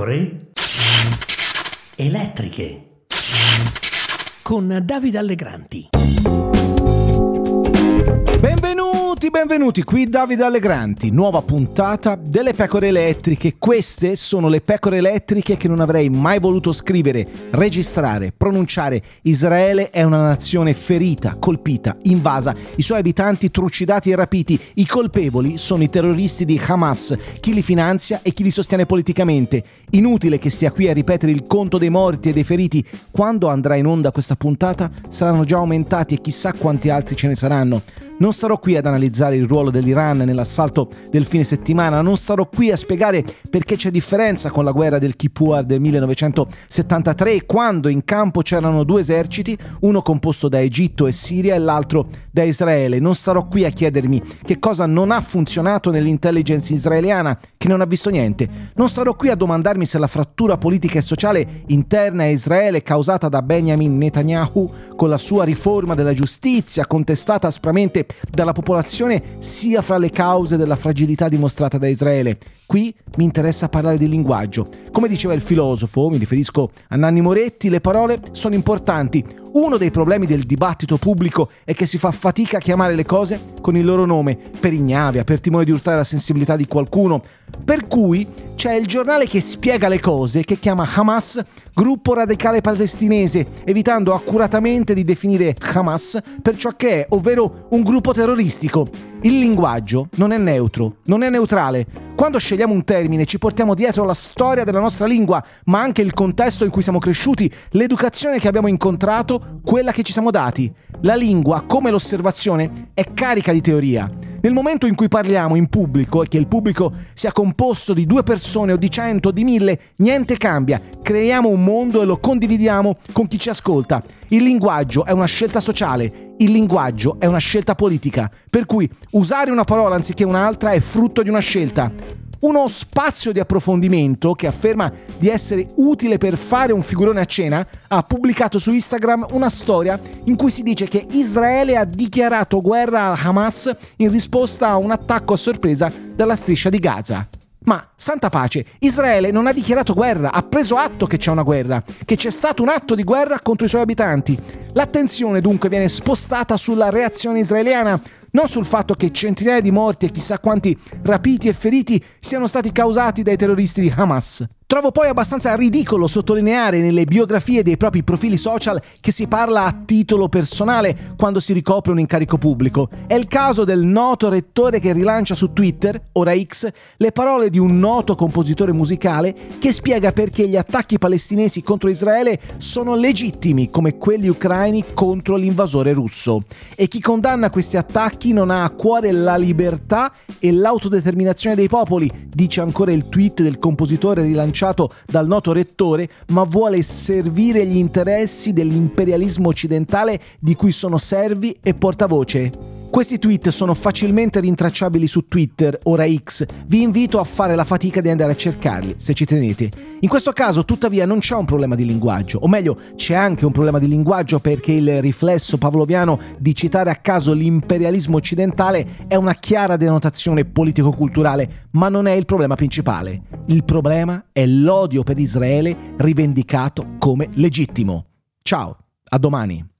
pecore elettriche con Davide Allegranti. Benvenuti, benvenuti, qui Davide Allegranti, nuova puntata delle pecore elettriche. Queste sono le pecore elettriche che non avrei mai voluto scrivere, registrare, pronunciare. Israele è una nazione ferita, colpita, invasa, i suoi abitanti trucidati e rapiti. I colpevoli sono i terroristi di Hamas, chi li finanzia e chi li sostiene politicamente. Inutile che stia qui a ripetere il conto dei morti e dei feriti. Quando andrà in onda questa puntata saranno già aumentati e chissà quanti altri ce ne saranno. Non starò qui ad analizzare il ruolo dell'Iran nell'assalto del fine settimana, non starò qui a spiegare perché c'è differenza con la guerra del Kippur del 1973, quando in campo c'erano due eserciti, uno composto da Egitto e Siria e l'altro da Israele. Non starò qui a chiedermi che cosa non ha funzionato nell'intelligence israeliana, che non ha visto niente. Non starò qui a domandarmi se la frattura politica e sociale interna a Israele causata da Benjamin Netanyahu con la sua riforma della giustizia, contestata aspramente dalla popolazione sia fra le cause della fragilità dimostrata da Israele. Qui mi interessa parlare di linguaggio. Come diceva il filosofo, mi riferisco a Nanni Moretti, le parole sono importanti. Uno dei problemi del dibattito pubblico è che si fa fatica a chiamare le cose con il loro nome, per ignavia, per timore di urtare la sensibilità di qualcuno. Per cui c'è il giornale che spiega le cose, che chiama Hamas gruppo radicale palestinese, evitando accuratamente di definire Hamas per ciò che è, ovvero un gruppo terroristico. Il linguaggio non è neutro, non è neutrale. Quando scegliamo un termine ci portiamo dietro la storia della nostra lingua, ma anche il contesto in cui siamo cresciuti, l'educazione che abbiamo incontrato, quella che ci siamo dati. La lingua, come l'osservazione, è carica di teoria. Nel momento in cui parliamo in pubblico e che il pubblico sia composto di due persone o di cento o di mille, niente cambia. Creiamo un mondo e lo condividiamo con chi ci ascolta. Il linguaggio è una scelta sociale, il linguaggio è una scelta politica, per cui usare una parola anziché un'altra è frutto di una scelta uno spazio di approfondimento che afferma di essere utile per fare un figurone a cena, ha pubblicato su Instagram una storia in cui si dice che Israele ha dichiarato guerra a Hamas in risposta a un attacco a sorpresa dalla striscia di Gaza. Ma, santa pace, Israele non ha dichiarato guerra, ha preso atto che c'è una guerra, che c'è stato un atto di guerra contro i suoi abitanti. L'attenzione dunque viene spostata sulla reazione israeliana, non sul fatto che centinaia di morti e chissà quanti rapiti e feriti siano stati causati dai terroristi di Hamas. Trovo poi abbastanza ridicolo sottolineare nelle biografie dei propri profili social che si parla a titolo personale quando si ricopre un incarico pubblico. È il caso del noto rettore che rilancia su Twitter, ora X, le parole di un noto compositore musicale che spiega perché gli attacchi palestinesi contro Israele sono legittimi come quelli ucraini contro l'invasore russo. E chi condanna questi attacchi non ha a cuore la libertà e l'autodeterminazione dei popoli, dice ancora il tweet del compositore rilanciato pronunciato dal noto rettore, ma vuole servire gli interessi dell'imperialismo occidentale di cui sono servi e portavoce. Questi tweet sono facilmente rintracciabili su Twitter, ora X. Vi invito a fare la fatica di andare a cercarli, se ci tenete. In questo caso, tuttavia, non c'è un problema di linguaggio, o meglio, c'è anche un problema di linguaggio perché il riflesso pavloviano di citare a caso l'imperialismo occidentale è una chiara denotazione politico-culturale, ma non è il problema principale. Il problema è l'odio per Israele rivendicato come legittimo. Ciao, a domani.